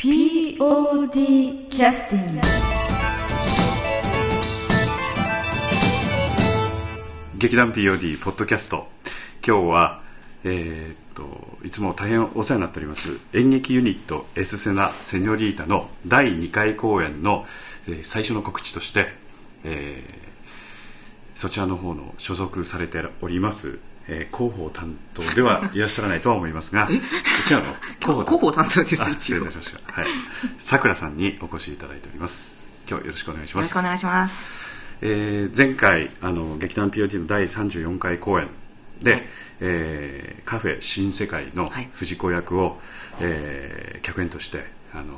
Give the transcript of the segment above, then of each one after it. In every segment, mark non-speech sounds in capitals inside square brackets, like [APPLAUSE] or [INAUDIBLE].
POD キャスティング劇団 POD ポッドキャスト。今日はえーっといつも大変お世話になっております演劇ユニットエスセナ・セニョリータの第2回公演の、えー最初の告知として、えーそちらの方の所属されております、えー広報担当ではいらっしゃらないとは思いますが違うの広報広報担当ですはいさくらさんにお越しいただいております。今日よろしくお願いします。よろしくお願いします。えー前回あの劇団 POD の第34回公演で、はい。えーカフェ新世界のはい。藤子役を、えー客演としてあの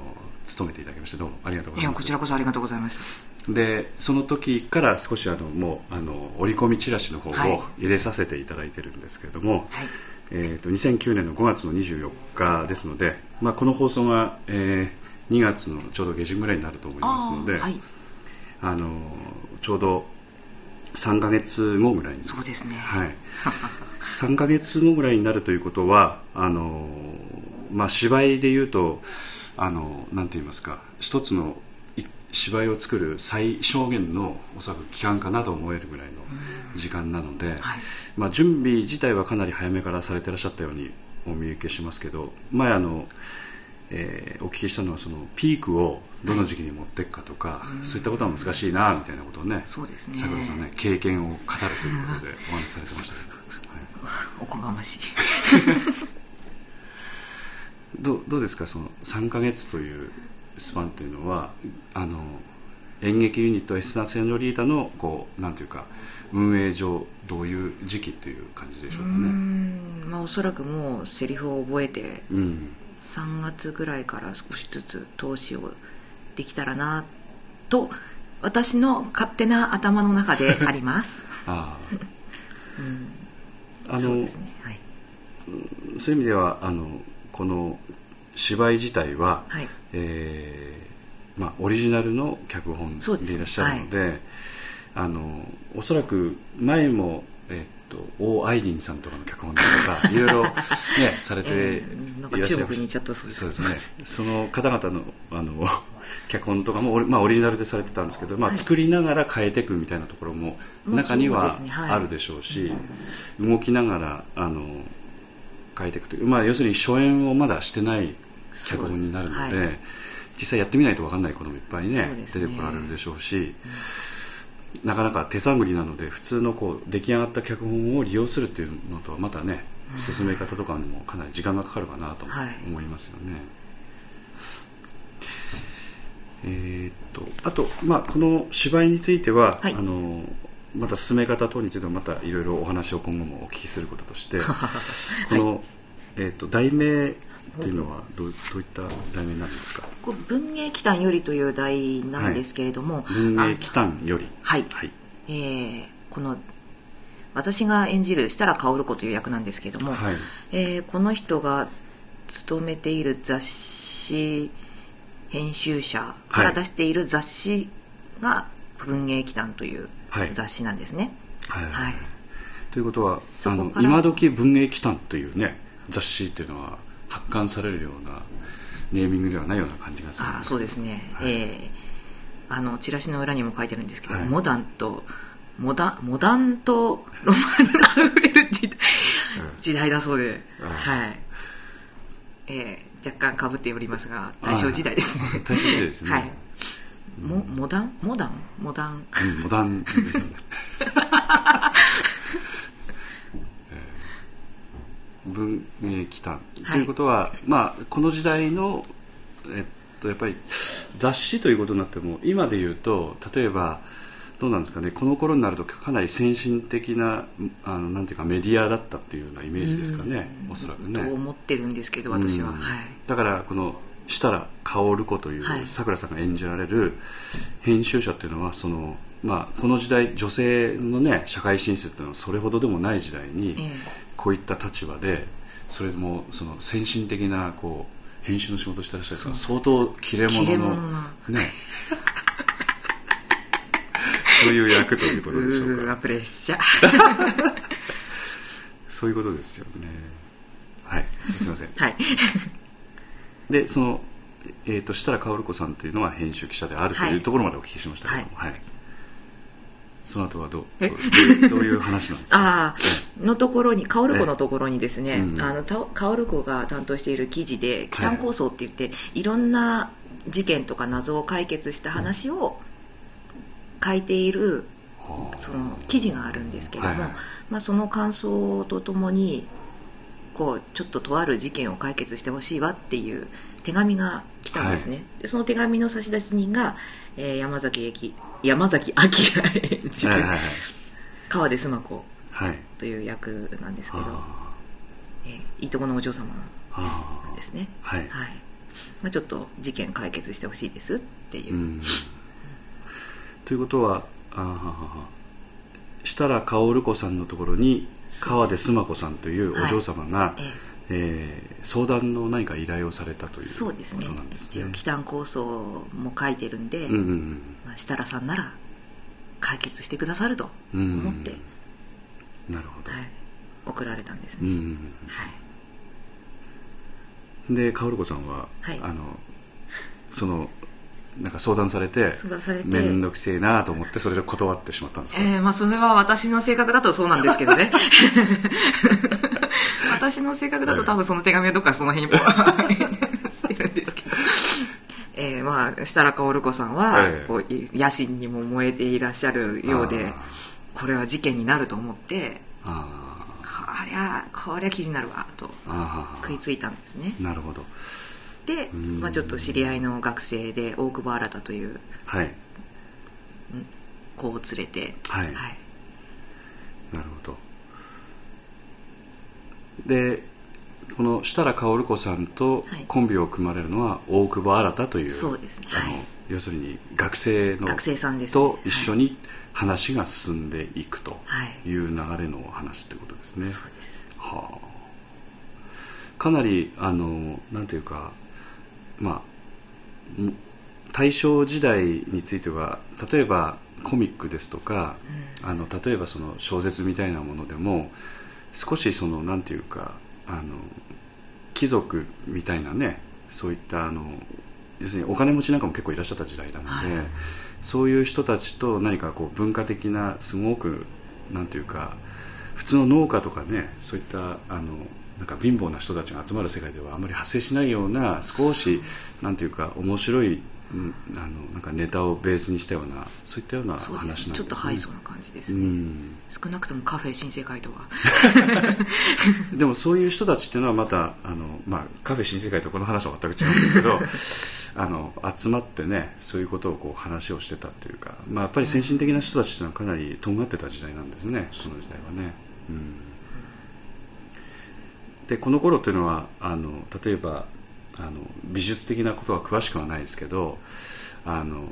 務めていただきましてどうもありがとうございます。ちらこそありがとうございますでその時から少しあのもうあの折り込みチラシの方はい。を入れさせていただいてるんですけれども、はい。えー、と2009年の5月の24日ですので、まあ、この放送が、えー2月のちょうど下旬ぐらいになると思いますのであーはい。あのちょうど3ヶ月後ぐらいにそうですね。はい、[LAUGHS] 3ヶ月後ぐらいになるということはあの、まあ、芝居でいうとあのなんて言いますか一つのい芝居を作る最小限のおそらく期間かなと思えるぐらいの時間なので、はい。まあ、準備自体はかなり早めからされてらっしゃったようにお見受けしますけど前あの、えーお聞きしたのはそのピークをどの時期に持っていくかとか、そういったことは難しいなみたいなことをねそうですね。桜さんね経験を語るということでお話しされてましたけど、は [LAUGHS] いおこがましい。[LAUGHS] どうどうですかその3ヶ月というスパンというのはあの演劇ユニットエスナ・セニョリータのこうなんていうか運営上どういう時期という感じでしょうかね。ん。まあおそらくもうセリフを覚えてうん3月ぐらいから少しずつ投資をできたらなと私の勝手な頭の中であります、[LAUGHS] あうん、ああのそうですね。はい、そういう意味ではあのこの芝居自体は、はい、えーまあ、オリジナルの脚本でいらっしゃるのであのおそらく前も、えっと大アイリンさんとかの脚本だとか [LAUGHS] いろいろ、ね、されていらっしゃいま中国に行っちゃったそうです。そうですね。その方々のあの脚本とかもオリ,、まあ、オリジナルでされてたんですけど、まあはい。作りながら変えていくみたいなところもまあ中にはあるでしょうし、動きながらあの変えていくという、まあ、要するに初演をまだしてない脚本になるので、はい実際やってみないと分かんないこともいっぱいねね。出てこられるでしょうし、なかなか手探りなので普通のこう出来上がった脚本を利用するっていうのとはまたね進め方とかにもかなり時間がかかるかなとはい。思いますよね。えーっとあと、まあ、この芝居については、はい。あのまた進め方等についてもまたいろいろお話を今後もお聞きすることとして [LAUGHS] この、えーっと題名っていうのはどうどういった題名になるんですか？こう文芸期間よりという題なんですけれども、文芸期間より。はい。はい。えーこの私が演じる設楽薫子という役なんですけれども、はい。えーこの人が勤めている雑誌編集者から出している雑誌が「文芸期間」というはい。雑誌なんですね。はい。はい。ということは今時文芸期間というね雑誌っていうのは発刊されるようなネーミングではないような感じがする。んあーそうですね、はい。えーあのチラシの裏にも書いてあるんですけど、はい。モダンとモダモダンとロマンがあふれる時代時代だそうで、うん。はい、えー若干かぶっておりますが大正時代ですね。大正時代ですね。はい。モモダン？モダン？モダン。うんモダン [LAUGHS] ですねえー文芸期間ということは、まあこの時代のえっとやっぱり雑誌ということになっても今で言うと例えばどうなんですかねこの頃になるとかなり先進的なあのなんていうかメディアだったっていうようなイメージですかね、おそらくね。と思ってるんですけど私は、だからこの設楽薫子というはい。さくらさんが演じられる編集者っていうのはその、まあ、この時代女性の、ね、社会進出っていうのはそれほどでもない時代に、えこういった立場でそれでもその先進的なこう編集の仕事をしてらっしゃるから相当切れ者のね。そういう役ということでしょうか。プレッシャー。[LAUGHS] そういうことですよね。はい。すみません。はい。でそのえー、と設楽薫子さんというのは編集記者であるとはいいうところまでお聞きしましたけども、はいその後はどう？え？どういう話なんですか？ああのところに薫子のところにですね、うんあのた薫子が担当している記事で「北ン構想」って言って、い、ろんな事件とか謎を解決した話を書いているはあ。その記事があるんですけども、はいはい。まあ、その感想とともにこうちょっととある事件を解決してほしいわっていう手紙が来たんですね、でその手紙の差出人が、えー山崎駅山崎明 [LAUGHS] 演じるはいはいはい。川出須磨子はい。という役なんですけど、あえーいとこのお嬢様なんですね。はい。はい。まあ、ちょっと事件解決してほしいですっていう。う、ん。ということはあははは設楽薫子さんのところに川出須磨子さんというお嬢様が、ええー相談の何か依頼をされたというーそうですね。ですね。一応北ン構想も書いてるんで、うんうんまあ、設楽さんなら解決してくださるとうんうん思って、なるほど、はい、送られたんですね、うんうんはい。うんで薫子さんは、はい。あのそのなんか相談されて相談されて。面倒くせえなと思ってそれで断ってしまったんですか、えーまあ、それは私の性格だとそうなんですけどね [LAUGHS] 私の性格だと多分その手紙はどっかその辺に捨て [LAUGHS] るんですけど、[LAUGHS] えーまあ、設楽薫子さんはええこう野心にも燃えていらっしゃるようであこれは事件になると思ってあこりゃこりゃ記事になるわと食いついたんですね。なるほど。で、うん。まあ、ちょっと知り合いの学生で大久保新というはい。子を連れて、はい。はい、なるほどでこの設楽薫子さんとはい。コンビを組まれるのは大久保新というそうですね。あの、はい。要するに学生の学生さんですね。と一緒に話が進んでいくとはい。いう流れの話ということですね、そうです。はあ。かなりあのなんていうかまあん大正時代については例えばコミックですとか、あの例えばその小説みたいなものでも少しそのなんていうかあの貴族みたいなねそういったあの要するにお金持ちなんかも結構いらっしゃった時代なので、はい。そういう人たちと何かこう文化的なすごくなんていうか普通の農家とかねそういったあのなんか貧乏な人たちが集まる世界ではあまり発生しないような少しなんていうか面白いうんあのなんかネタをベースにしたようなそういったような話なんですね。ちょっとハイソな感じですうね、ん。少なくともカフェ新生会とは。[LAUGHS] でもそういう人たちっていうのはまたあの、まあ、カフェ新世界とこの話は全く違うんですけど [LAUGHS] あの集まってねそういうことをこう話をしてたっていうか、まあ、やっぱり先進的な人たちっていうのはかなりとんがってた時代なんですねその時代はね、うん、でこの頃っていうのはあの例えばあの美術的なことは詳しくはないですけどあの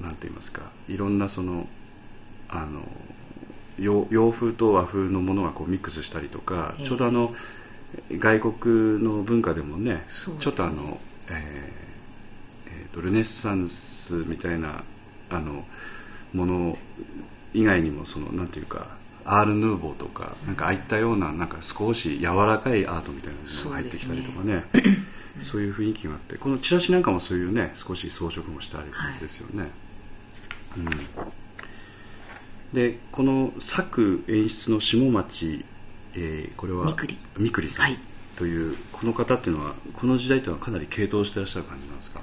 なんて言いますかいろんなそのあの洋洋風と和風のものがこうミックスしたりとか、ええ。ちょうどあの外国の文化でもねね。ちょっとあの、えーえーとルネッサンスみたいなあのもの以外にもそのなんていうかアール・ヌーボーとかなんかああいったようななんか少し柔らかいアートみたいなものが入ってきたりとかねそういう雰囲気があってこのチラシなんかもそういうね少し装飾もしてある感じですよね、うん。でこの作演出の下町、えーこれはみくり。さん。はい。という、この方っていうのはこの時代っていうのはかなり傾倒してらっしゃる感じなんですか？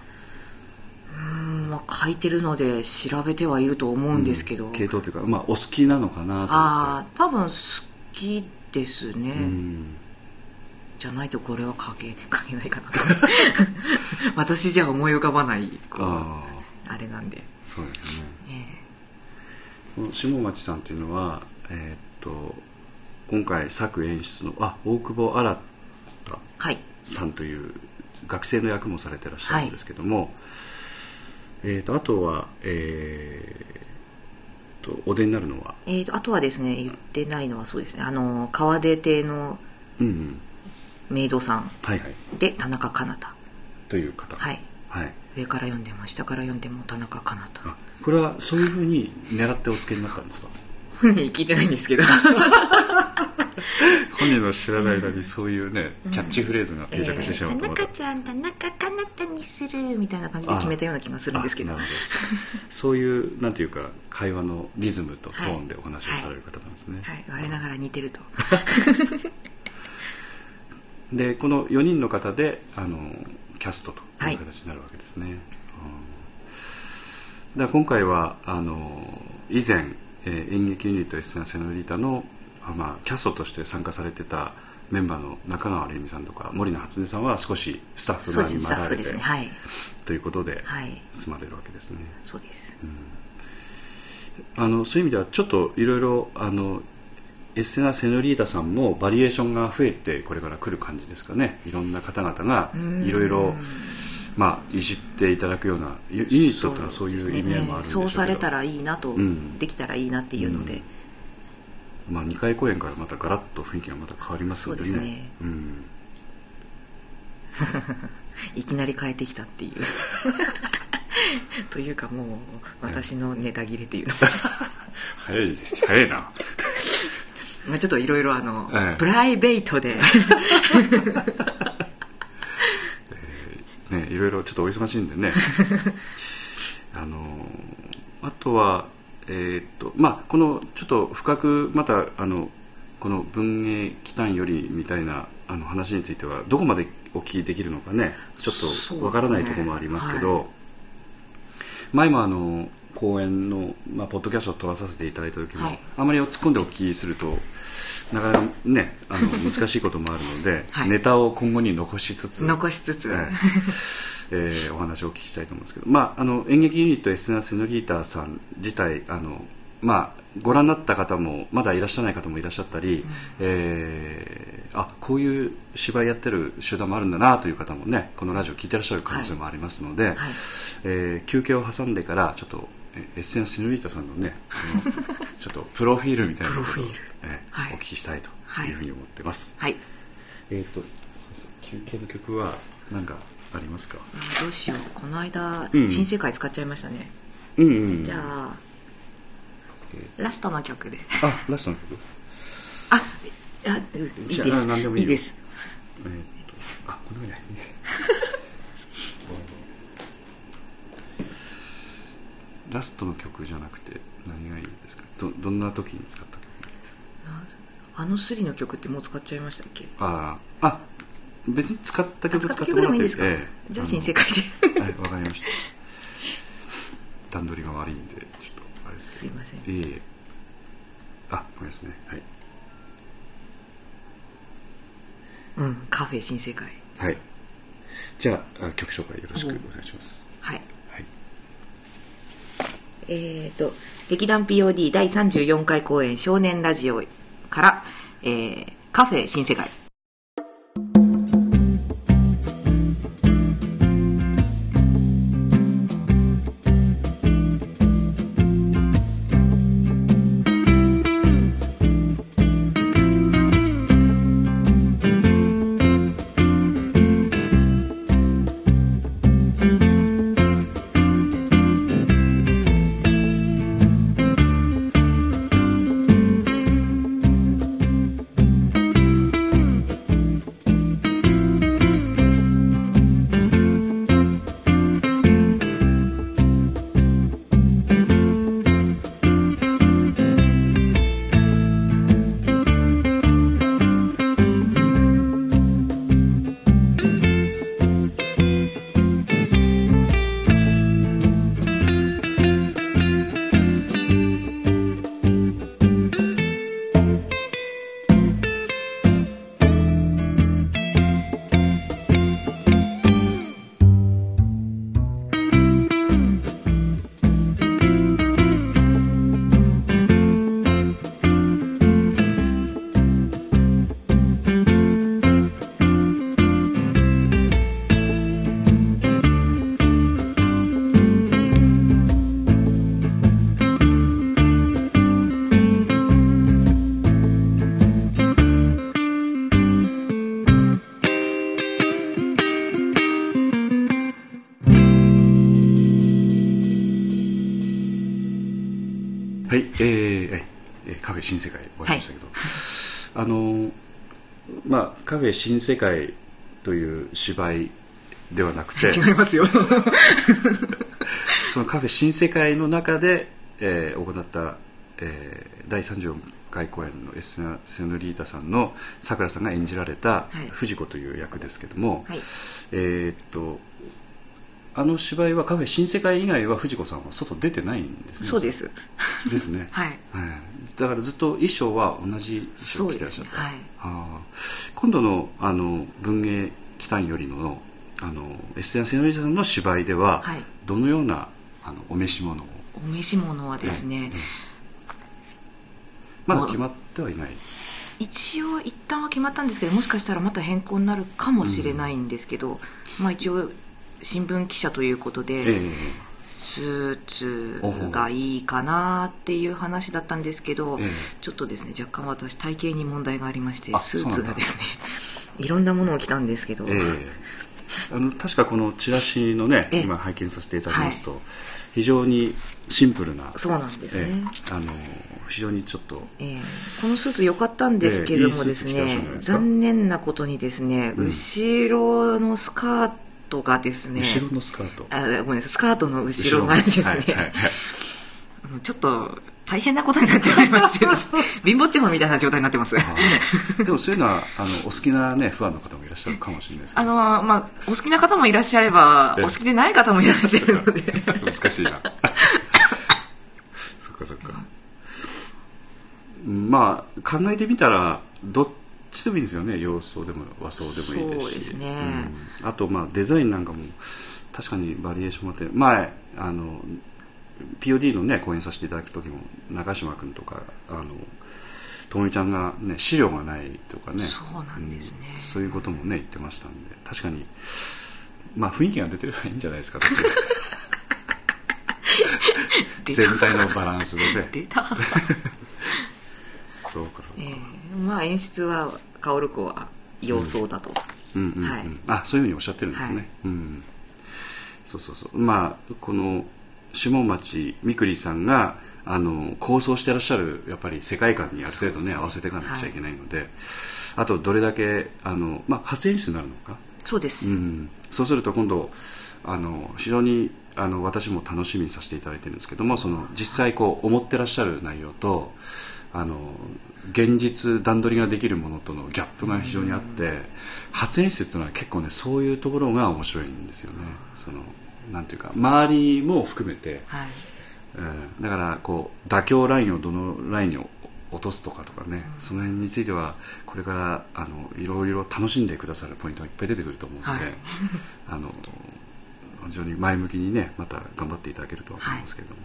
うんまあ書いてるので調べてはいると思うんですけど、系統というか、まあ、お好きなのかなとああ多分好きですね、うんじゃないとこれは書け [LAUGHS] 書けないかなと。[LAUGHS] 私じゃ思い浮かばないこうあああれなんで、そうですね。えこの下町さんっていうのは、えーっと今回作演出のあ大久保新えはいさんという学生の役もされてらっしゃるんですけども、えーっとあとはえーっとお出になるのは？えー、とあとはですね言ってないのはそうですね。あの川出邸のうんうんメイドさん。はい。はいで田中かなた。という方。はい。はい。上から読んでも下から読んでも田中かなた。あこれはそういうふうに狙ってお付けになったんですか？本人聞いてないんですけど。[LAUGHS] 本人の知らない間にそういうね、キャッチフレーズが定着してしまうと。田また中ちゃん。田中かなたにするみたいな感じで決めたような気がするん。ですけどあなるほどそそういうなん。ていうか会話のリズムとトーンでお話をされる方なん。ですね、はい我ながら似てるとでこの4人の方であのキャストという形になるわけですね、うん。だ今回はあの以前、えー演劇ユニットエステナ・セノリータの、あまあ、キャストとして参加されてたメンバーの中川玲美さんとか森名初音さんは少しスタッフ側に回られて、すね。はい。ということではい。住まれるわけですね、そうです。あのそういう意味ではちょっといろいろあのエステナ・セノリータさんもバリエーションが増えてこれから来る感じですかね。いろんな方々がうん。いろいろまあいじっていただくようなユユニットっていうのはそういう意味合いもあるんでしょうけど。そうされたらいいなと、うん。できたらいいなっていうので、まあ、2回公演からまたガラッと雰囲気がまた変わりますのでね。そうですね。うん、[LAUGHS] いきなり変えてきたっていう。[LAUGHS] というかもう私のネタ切れっていうの。[LAUGHS] 早い早いなまあちょっといろいろあの、ええ。プライベートで。[LAUGHS] ねいろいろちょっとお忙しいんでね。[LAUGHS] あのあとはえーっとまあこのちょっと深くまたあのこの文芸機関よりみたいなあの話についてはどこまでお聞きできるのかねちょっとわからないところもありますけど。はい。前もあの講演の、まあ、ポッドキャストを撮らさせていただいた時も、はい。あまり突っ込んでお聞きするとなかなかねあの [LAUGHS] 難しいこともあるので、はい。ネタを今後に残しつつ残しつつ、はいえーお話をお聞きしたいと思うんですけど、まあ、あの演劇ユニットエスナ・セノリータさん自体あの、まあ、ご覧になった方もまだいらっしゃらない方もいらっしゃったり、えーあこういう芝居やってる集団もあるんだなという方もねこのラジオ聞いてらっしゃる可能性もありますので、はい。えー休憩を挟んでからちょっとえエスナ・セノリータさんのねちょっとプロフィールみたいなことをプロフィール。えーはい。お聞きしたいとはいいうふうに思ってます。はい。えっ、と休憩の曲は何かありますか？あどうしよう。この間、うん。新世界使っちゃいましたね。うんうんじゃあラストの曲で。あラストの曲？ああういいです。何でもいいよ。です。えーっとあこのぐらいね [LAUGHS] ラストの曲じゃなくて何がいいですか？どどんな時に使った曲ですか？あのスリの曲ってもう使っちゃいましたっけ？あー。あ別に使った曲使った使ってもらっていいんですか、ええ。じゃあ新世界で。はいわかりました。段取りが悪いんでちょっとあれですすいません。いえ。いえあこれですね。はい。うんカフェ新世界。はい。じゃああ曲紹介よろしくお願いしますえー、と劇団 POD 第34回公演「少年ラジオ」から、えーカフェ新世界」カフェ新世界終わりましたけど、あのまあカフェ新世界という芝居ではなくて。違いますよ。[LAUGHS] そのカフェ新世界の中で、えー行った、えー第34回公演のエスナ・セノリータさんのさくらさんが演じられたはい。藤子という役ですけども、はい。えーっとあの芝居はカフェ新世界以外は藤子さんは外出てないんですね。そうです。ですね、[LAUGHS] はい。はい、だからずっと衣装は同じ衣装を着てらっしゃった、そうです。ねはい。あー。今度のあの文芸機関よりのあのエステア・セノリータさんの芝居では、はい。どのようなあのお召し物を？お召し物はですね、ええまだ決まってはいない？一応一旦は決まったんですけどもしかしたらまた変更になるかもしれないんですけど、まあ一応新聞記者ということで、ええ。スーツがいいかなっていう話だったんですけど、ええちょっとですね若干私体型に問題がありましてあスーツがですねいろんなものを着たんですけど、ええ。あの確かこのチラシのねええ。今拝見させていただきますと、非常にシンプルなそうなんですね、ええ。あの非常にちょっとえーこのスーツ良かったんですけれどもですね、えーいですか。残念なことにですね、うん。後ろのスカートがですね。後ろのスカート。あごめんなさい。スカートの後ろがですね、はいはいはい。ちょっと大変なことになっておりまして [LAUGHS] 貧乏ちゃまみたいな状態になってます。でもそういうのはあのお好きなねファンの方もいらっしゃるかもしれないですけあどのまあお好きな方もいらっしゃればええ。お好きでない方もいらっしゃるので。難しいなそっかそっか。うんまあ考えてみたらどっちでもいいんですよね。洋装でも和装でもいいですし。そうですね。うん。あとまあデザインなんかも確かにバリエーションもあって前あの POD のね講演させていただく時も中島君とかあのともみちゃんがね資料がないとかね。そうなんですね。うん。そういうこともね言ってましたんで確かにまあ雰囲気が出てればいいんじゃないですか [LAUGHS] 全体のバランスでね。出た、[LAUGHS] そうかそうか、ええ。まあ演出は薫子は洋装だと、うん。うんうんはい。あそういうふうにおっしゃってるんですね、はい。うん。そうそうそう。まあこの下町みくりさんがあの構想してらっしゃるやっぱり世界観にある程度ね合わせていかなくちゃいけないので、あとどれだけあの、まあ、初演出になるのか、そうです、うん、そうすると今度あの非常にあの私も楽しみにさせていただいてるんですけどもその実際こう思ってらっしゃる内容とあの現実段取りができるものとのギャップが非常にあって初演出っていうのは結構ねそういうところが面白いんですよね。そのなんていうか周りも含めて、はい。うん。だからこう妥協ラインをどのラインに落とすとかとかね、その辺についてはこれからあのいろいろ楽しんでくださるポイントがいっぱい出てくると思うので、はい。あの非常に前向きにねまた頑張っていただけるとは思いますけれども、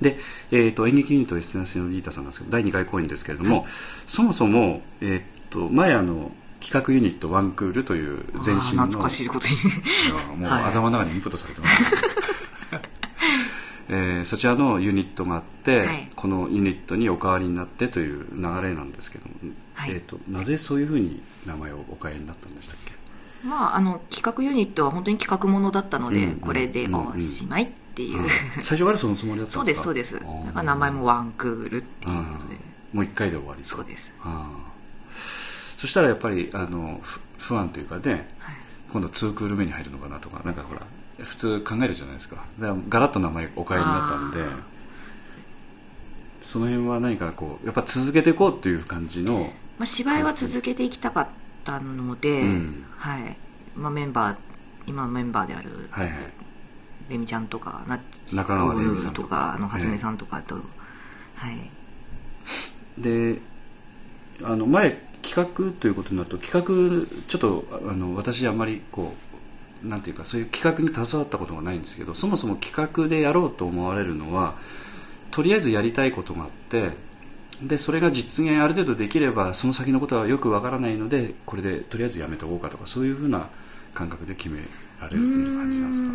で、えー、と演劇ユニットエステナセノリータさんなんですけど第2回公演ですけれども、はい。そもそも、えー、と前あの企画ユニットワンクールという前身の懐かしいこと言もうはい。頭の中にインプットされてます、[LAUGHS] えーそちらのユニットがあって、はい。このユニットにお代わりになってという流れなんですけども、はい。えー、となぜそういうふうに名前をお変えになったんでしたっけ？まああの企画ユニットは本当に企画ものだったので、うんこれでうんおしまいっていう、うん。最初からそのつもりだったそうんでか？ですすそうです。だから名前もワンクールっていうことで。もう一回で終わりと。そうです。そしたらやっぱりあのふ不安というかねはい。今度2クール目に入るのかなとかなんかほら普通考えるじゃないですか。だからガラッと名前お変えになったんでその辺は何かこうやっぱ続けていこうっていう感じのまあ、芝居は続けていきたかったので、うん。はい。まあ、メンバー今メンバーである、はいはいレミちゃんとかナッチ中川レミさんととかの初音さんとかと、はい。であの前企画ということになると企画ちょっとあの私あんまりこうなんていうかそういう企画に携わったことがないんですけどそもそも企画でやろうと思われるのはとりあえずやりたいことがあってでそれが実現ある程度できればその先のことはよくわからないのでこれでとりあえずやめておこうかとかそういうふうな感覚で決められるという感じなんですか？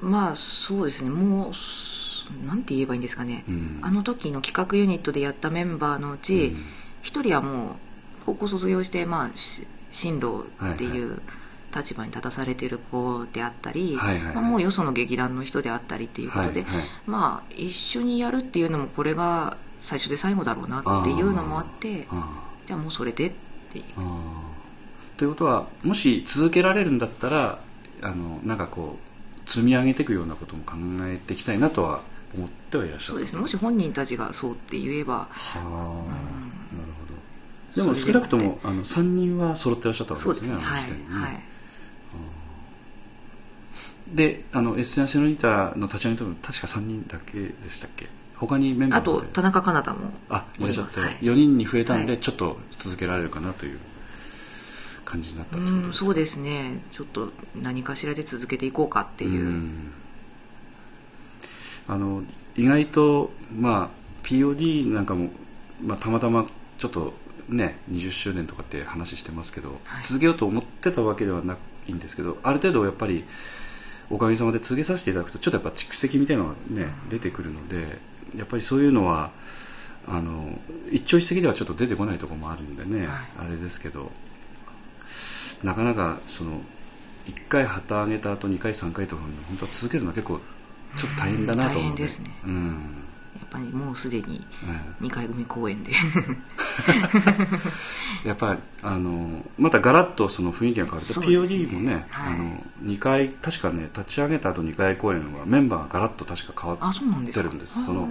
まあそうですねもうすなんて言えばいいんですかね、うん。あの時の企画ユニットでやったメンバーのうちうん。一、人はもう高校卒業して、まあ、し進路っていう立場に立たされている子であったり、まあ、もうよその劇団の人であったりっていうことで、はいはいまあ一緒にやるっていうのもこれが最初で最後だろうなっていうのもあってあじゃあもうそれでっていう。ということはもし続けられるんだったらあのなんかこう積み上げていくようなことも考えていきたいなとは思ってはいらっしゃるそうですね。もし本人たちがそうって言えば。はあ、なるほど。でも少なくともあの3人は揃ってらっしゃったわけですすね。はい。はい。であのエッセンシャルリーターの立ち上げたの確か3人だけでしたっけ？他にメンバーあと田中かなたもあいらっしゃって、はい。4人に増えたんで、はい。ちょっと続けられるかなという感じになったうってことですか？んそうですね。ちょっと何かしらで続けていこうかっていう、ん。あの意外と、まあ、POD なんかも、まあ、たまたまちょっとね20周年とかって話してますけど、はい。続けようと思ってたわけではないんですけどある程度やっぱりおかげさまで続けさせていただくとちょっとやっぱ蓄積みたいなのがね出てくるのでやっぱりそういうのはあの一朝一夕ではちょっと出てこないところもあるんでね、はい。あれですけどなかなかその1回旗揚げた後2回3回とか本当は続けるのは結構ちょっと大変だなと思うですね。うんやっぱりもうすでにえ2回目公演で。え [LAUGHS] やっぱりあのまたガラッとその雰囲気が変わると、そうですね。POD もね、はい。あの2回確かね立ち上げた後2回公演はメンバーがガラッと確か変わってるんです。その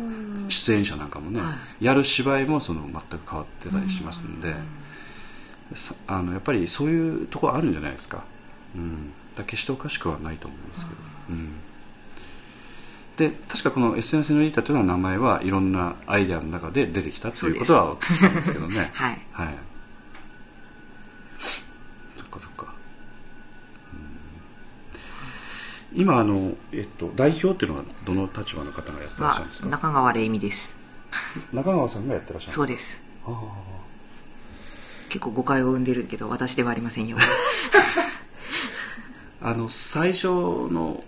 出演者なんかもね、はやる芝居もその全く変わってたりしますんで、さあのやっぱりそういうところあるんじゃないですか,、うん、だ決しておかしくはないと思いますけど、うん。で確かこの SNS のリーターというのは名前はいろんなアイデアの中で出てきたということはお聞きしたんですけどね。[LAUGHS] はい。はい。そっかそっか、うん。今あの、えっと、代表っていうのはどの立場の方がやってらっしゃるんはですか？中川玲美です。中川さんがやってらっしゃるそうです。あ結構誤解を生んでるけど私ではありませんよ。あ [LAUGHS] あの最初の、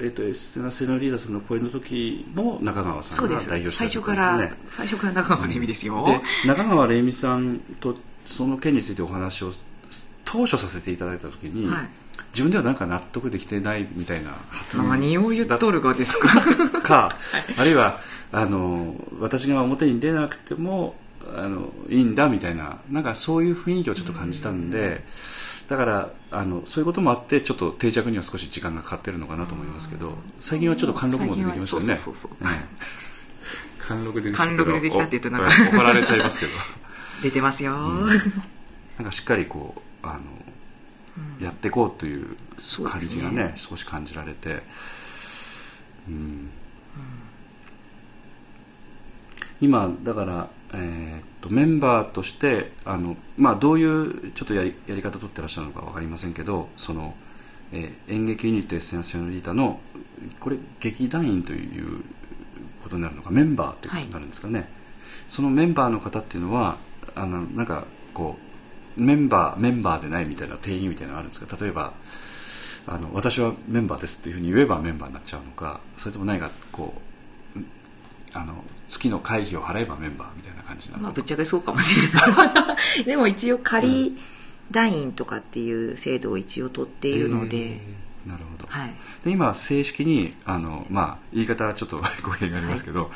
えっと、エステナ・セノリーザさんの公演の時も中川さんが代表したね。初から最初から中川玲美ですよ、で中川玲美さんとその件についてお話を当初させていただいた時に、はい。自分ではなんか納得できてないみたいな発言何を言っとるがですか。か、[LAUGHS] あるいはあの私が表に出なくてもあのいいんだみたいななんかそういう雰囲気をちょっと感じたんで、だからあのそういうこともあってちょっと定着には少し時間がかかってるのかなと思いますけど最近はちょっと貫禄も出てきましたよね。そうそうそうそうね貫禄出てきたって言うとなんかお怒られちゃいますけど。[LAUGHS] 出てますよ、なんかしっかりこうあの、やっていこうという感じがね少し感じられて、うん。今だから、えーっとメンバーとしてあの、まあ、どういうちょっとやりやり方取ってらっしゃるのか分かりませんけどその、えー演劇ユニットエッセンシャルリータのこれ劇団員ということになるのかメンバーということになるんですかね、そのメンバーの方っていうのはあのなんかこうメンバーメンバーでないみたいな定義みたいなのあるんですか？例えばあの私はメンバーですっていうふうに言えばメンバーになっちゃうのかそれとも何かこうあの月の会費を払えばメンバーみたいな感じになるまあぶっちゃけそうかもしれない。[LAUGHS] でも一応仮団員とかっていう制度を一応取っているので、えーなるほど、はい。で今正式にあの、まあ、言い方はちょっと語弊がありますけど、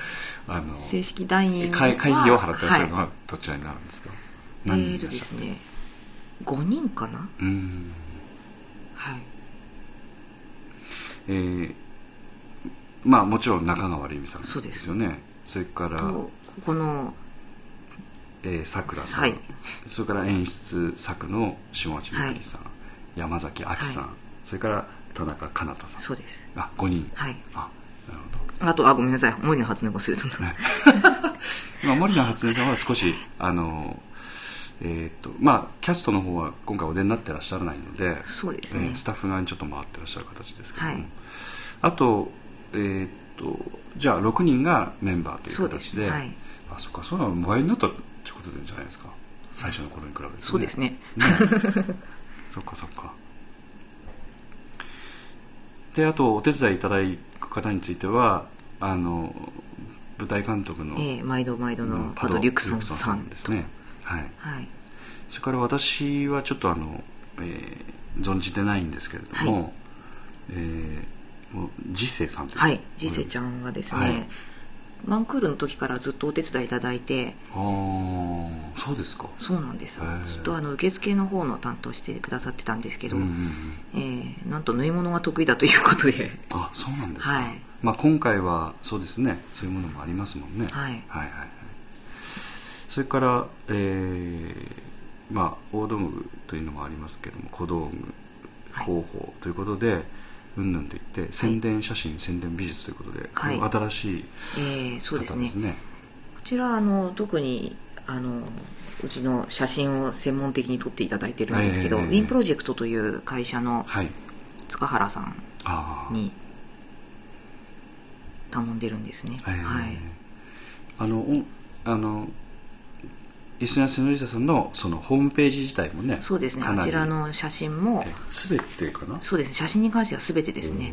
あの正式団員は会会費を払ってらっしゃるのははどちらになるんですか、い、何えーと人いらっしゃるですね5人かな？うん。はい。えーまあもちろん中川玲美さんでですすよね。それからとここのえーさくらさん、はい。それから演出作の下地みくりさん、山崎亜紀さん、はい。それから田中かなたさん。そうです。あ5人。はい。あなるほど。あとあごめんなさい。森の発音がするとはい今森野初音さんは少しあのえーっとまあキャストの方は今回お出になってらっしゃらないのでそうですね。えースタッフ側にちょっと回ってらっしゃる形ですけども、はい。あとえーっとじゃあ6人がメンバーという形です。はい。あそっかそういうのは倍になったってことじゃないですか。最初の頃に比べて、そうですね。ね。[LAUGHS] そっかそっか。であとお手伝いいただく方についてはあの舞台監督の、えー毎度毎度のうんパド・リュクソンさんですね。はい。はい。それから私はちょっとあの、えー存じてないんですけれども、はい。えー実生さんはいジセちゃんはですね、はい。ワンクールの時からずっとお手伝いいただいて。ああそうですか。そうなんです。ずっとあの受付の方の担当してくださってたんですけど、うんうんうん。えーなんと縫い物が得意だということで。あそうなんですか、はい。まあ、今回はそうですね。そういうものもありますもんね、はい。はいはいはい。それから、えーまあ、大道具というのもありますけども小道具はい。広報ということで、うんぬんといって宣伝写真、宣伝美術ということで、はい。新しいえーそうですね。こちらあの特にあのうちの写真を専門的に撮っていただいてるんですけど、ええウィンプロジェクトという会社のはい。塚原さんに頼んでるんですね、えーはい。あのおあの石田瀬野里さんのそのホームページ自体もねそうですね。あちらの写真も。え全てかな？そうですね。写真に関しては全てですね。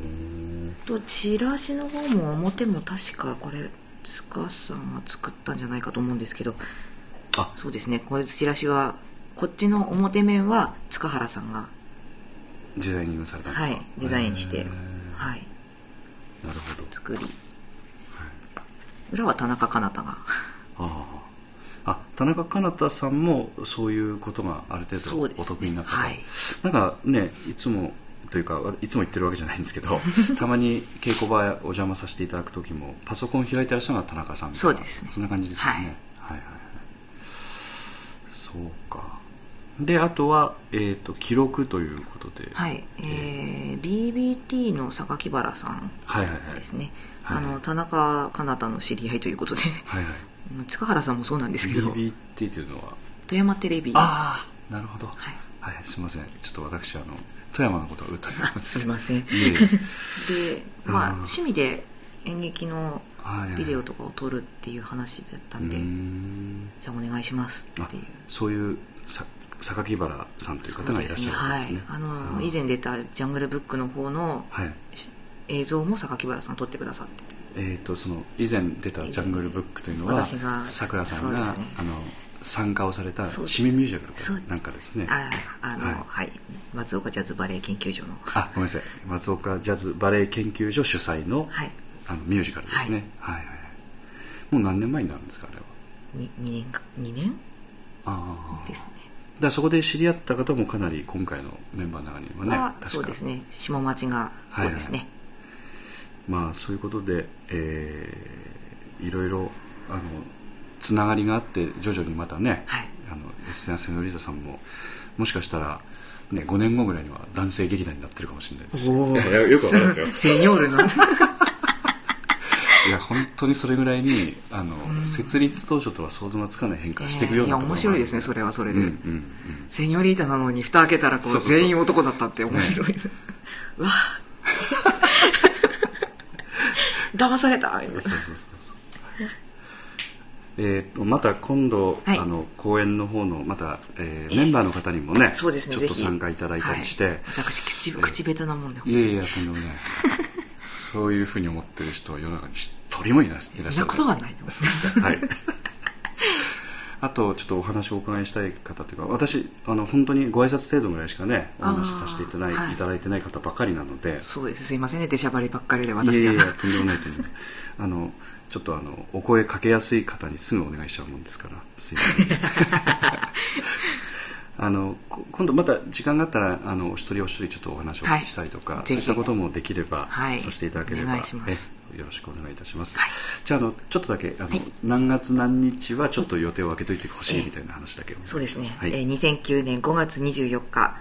とチラシの方も表も確かこれ塚さんが作ったんじゃないかと思うんですけど。あ。そうですね。これチラシはこっちの表面は塚原さんがデザイニングされたんですか？はいデザインして。はい。なるほど。作り。裏は田中かなたが。あああ田中かなたさんもそういうことがある程度お得意になったと、はい。なんかねいつもというかいつも言ってるわけじゃないんですけど [LAUGHS] たまに稽古場へお邪魔させていただく時もパソコン開いてらっしゃるのが田中さんそうですね。そんな感じですよね、はい。はい、はいはい。そうか。であとは、えー、と記録ということで。はい、えー BBT の榊原さんはいはいはい。ですね、はい。あの田中かなたの知り合いということで。はいはい塚原さんもそうなんですけど。BBT というのは？富山テレビ。ああなるほど。はい。はい、すみません。ちょっと私あの富山のことは歌いますすいません。でまあうん。趣味で演劇のはいビデオとかを撮るっていう話だったんで、じゃあお願いしますあっていう。そういうさ榊原さんという方がいらっしゃるんですね。はい。あの、うん。以前出た「ジャングルブック」の方のはい。映像も榊原さん撮ってくださっててえー、とその以前出た「ジャングルブック」というのはさくらさんが、ね。あの参加をされた市民ミュージカそうルなんかですね。ああのははい。い、松岡ジャズバレエ研究所の。あごめんなさい。松岡ジャズバレエ研究所主催の,、はい。あのミュージカルですね、はい、はいはいもう何年前になるんですかあれは？に 2, 年か。2年？ああ。ですね。だそこで知り合った方もかなり今回のメンバーの中にはね。は確か。そうですね。下町がそうですね、まあそういうことで、えーいろいろあのつながりがあって徐々にまたね、はい。あのエステナ・セノリザさんももしかしたら、ね、5年後ぐらいには男性劇団になってるかもしれないです。よくわかるんですよ。セニョールの。[LAUGHS] いや本当にそれぐらいにあの、設立当初とは想像がつかない変化をしていくようないや面白いですねそれはそれで、うんうんうん。セニョリータなのに蓋開けたらこそうそうそう。う全員男だったって面白いです、[LAUGHS] うわ騙された？そうそうそう。そうえー、とまた今度、はい。あの公演の方のまた、えーメンバーの方にもねそうですねちょっと参加いただいたりして、はい。私口口下手なもんで。い、やいやとんでもない。そういうふうに思ってる人は世の中に一人もいないいらっしゃる。そんなことはないと思いそうです。か [LAUGHS] はいあとちょっとお話をお伺いしたい方というか私あの本当にご挨拶程度ぐらいしかねお話しさせていただい,、はい。いただいてない方ばかりなので。そうです。すいませんね。出しゃばりばっかりで私が。いやいやとんでもないとんでもないあのちょっとあのお声かけやすい方にすぐお願いしちゃうもんですからすいません [LAUGHS] あのこ今度また時間があったらあのお一人お一人ちょっとお話をお聞きしたりとか、はいそういったこともできれば、はい。させていただければ。よろしくお願いいたします、はい。じゃああのちょっとだけあの、はい。何月何日はちょっと予定を空けといてほしいみたいな話だけを、そうですね、はい。えー2009年5月24日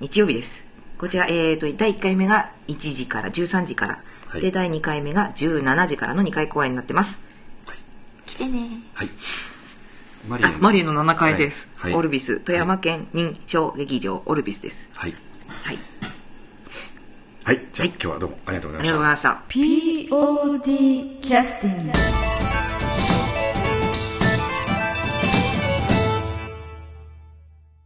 日曜日です。こちら、えー、と第1回目が1時から13時から、はい。で第2回目が17時からの2回公演になってます、来てねはいマリあマリエの7階です、はい。はい。オルビス富山県認証劇場オルビスです。はい。はい。はい。じゃあ、はい。今日はどうもありがとうございあました。りがとうございました POD キャスティング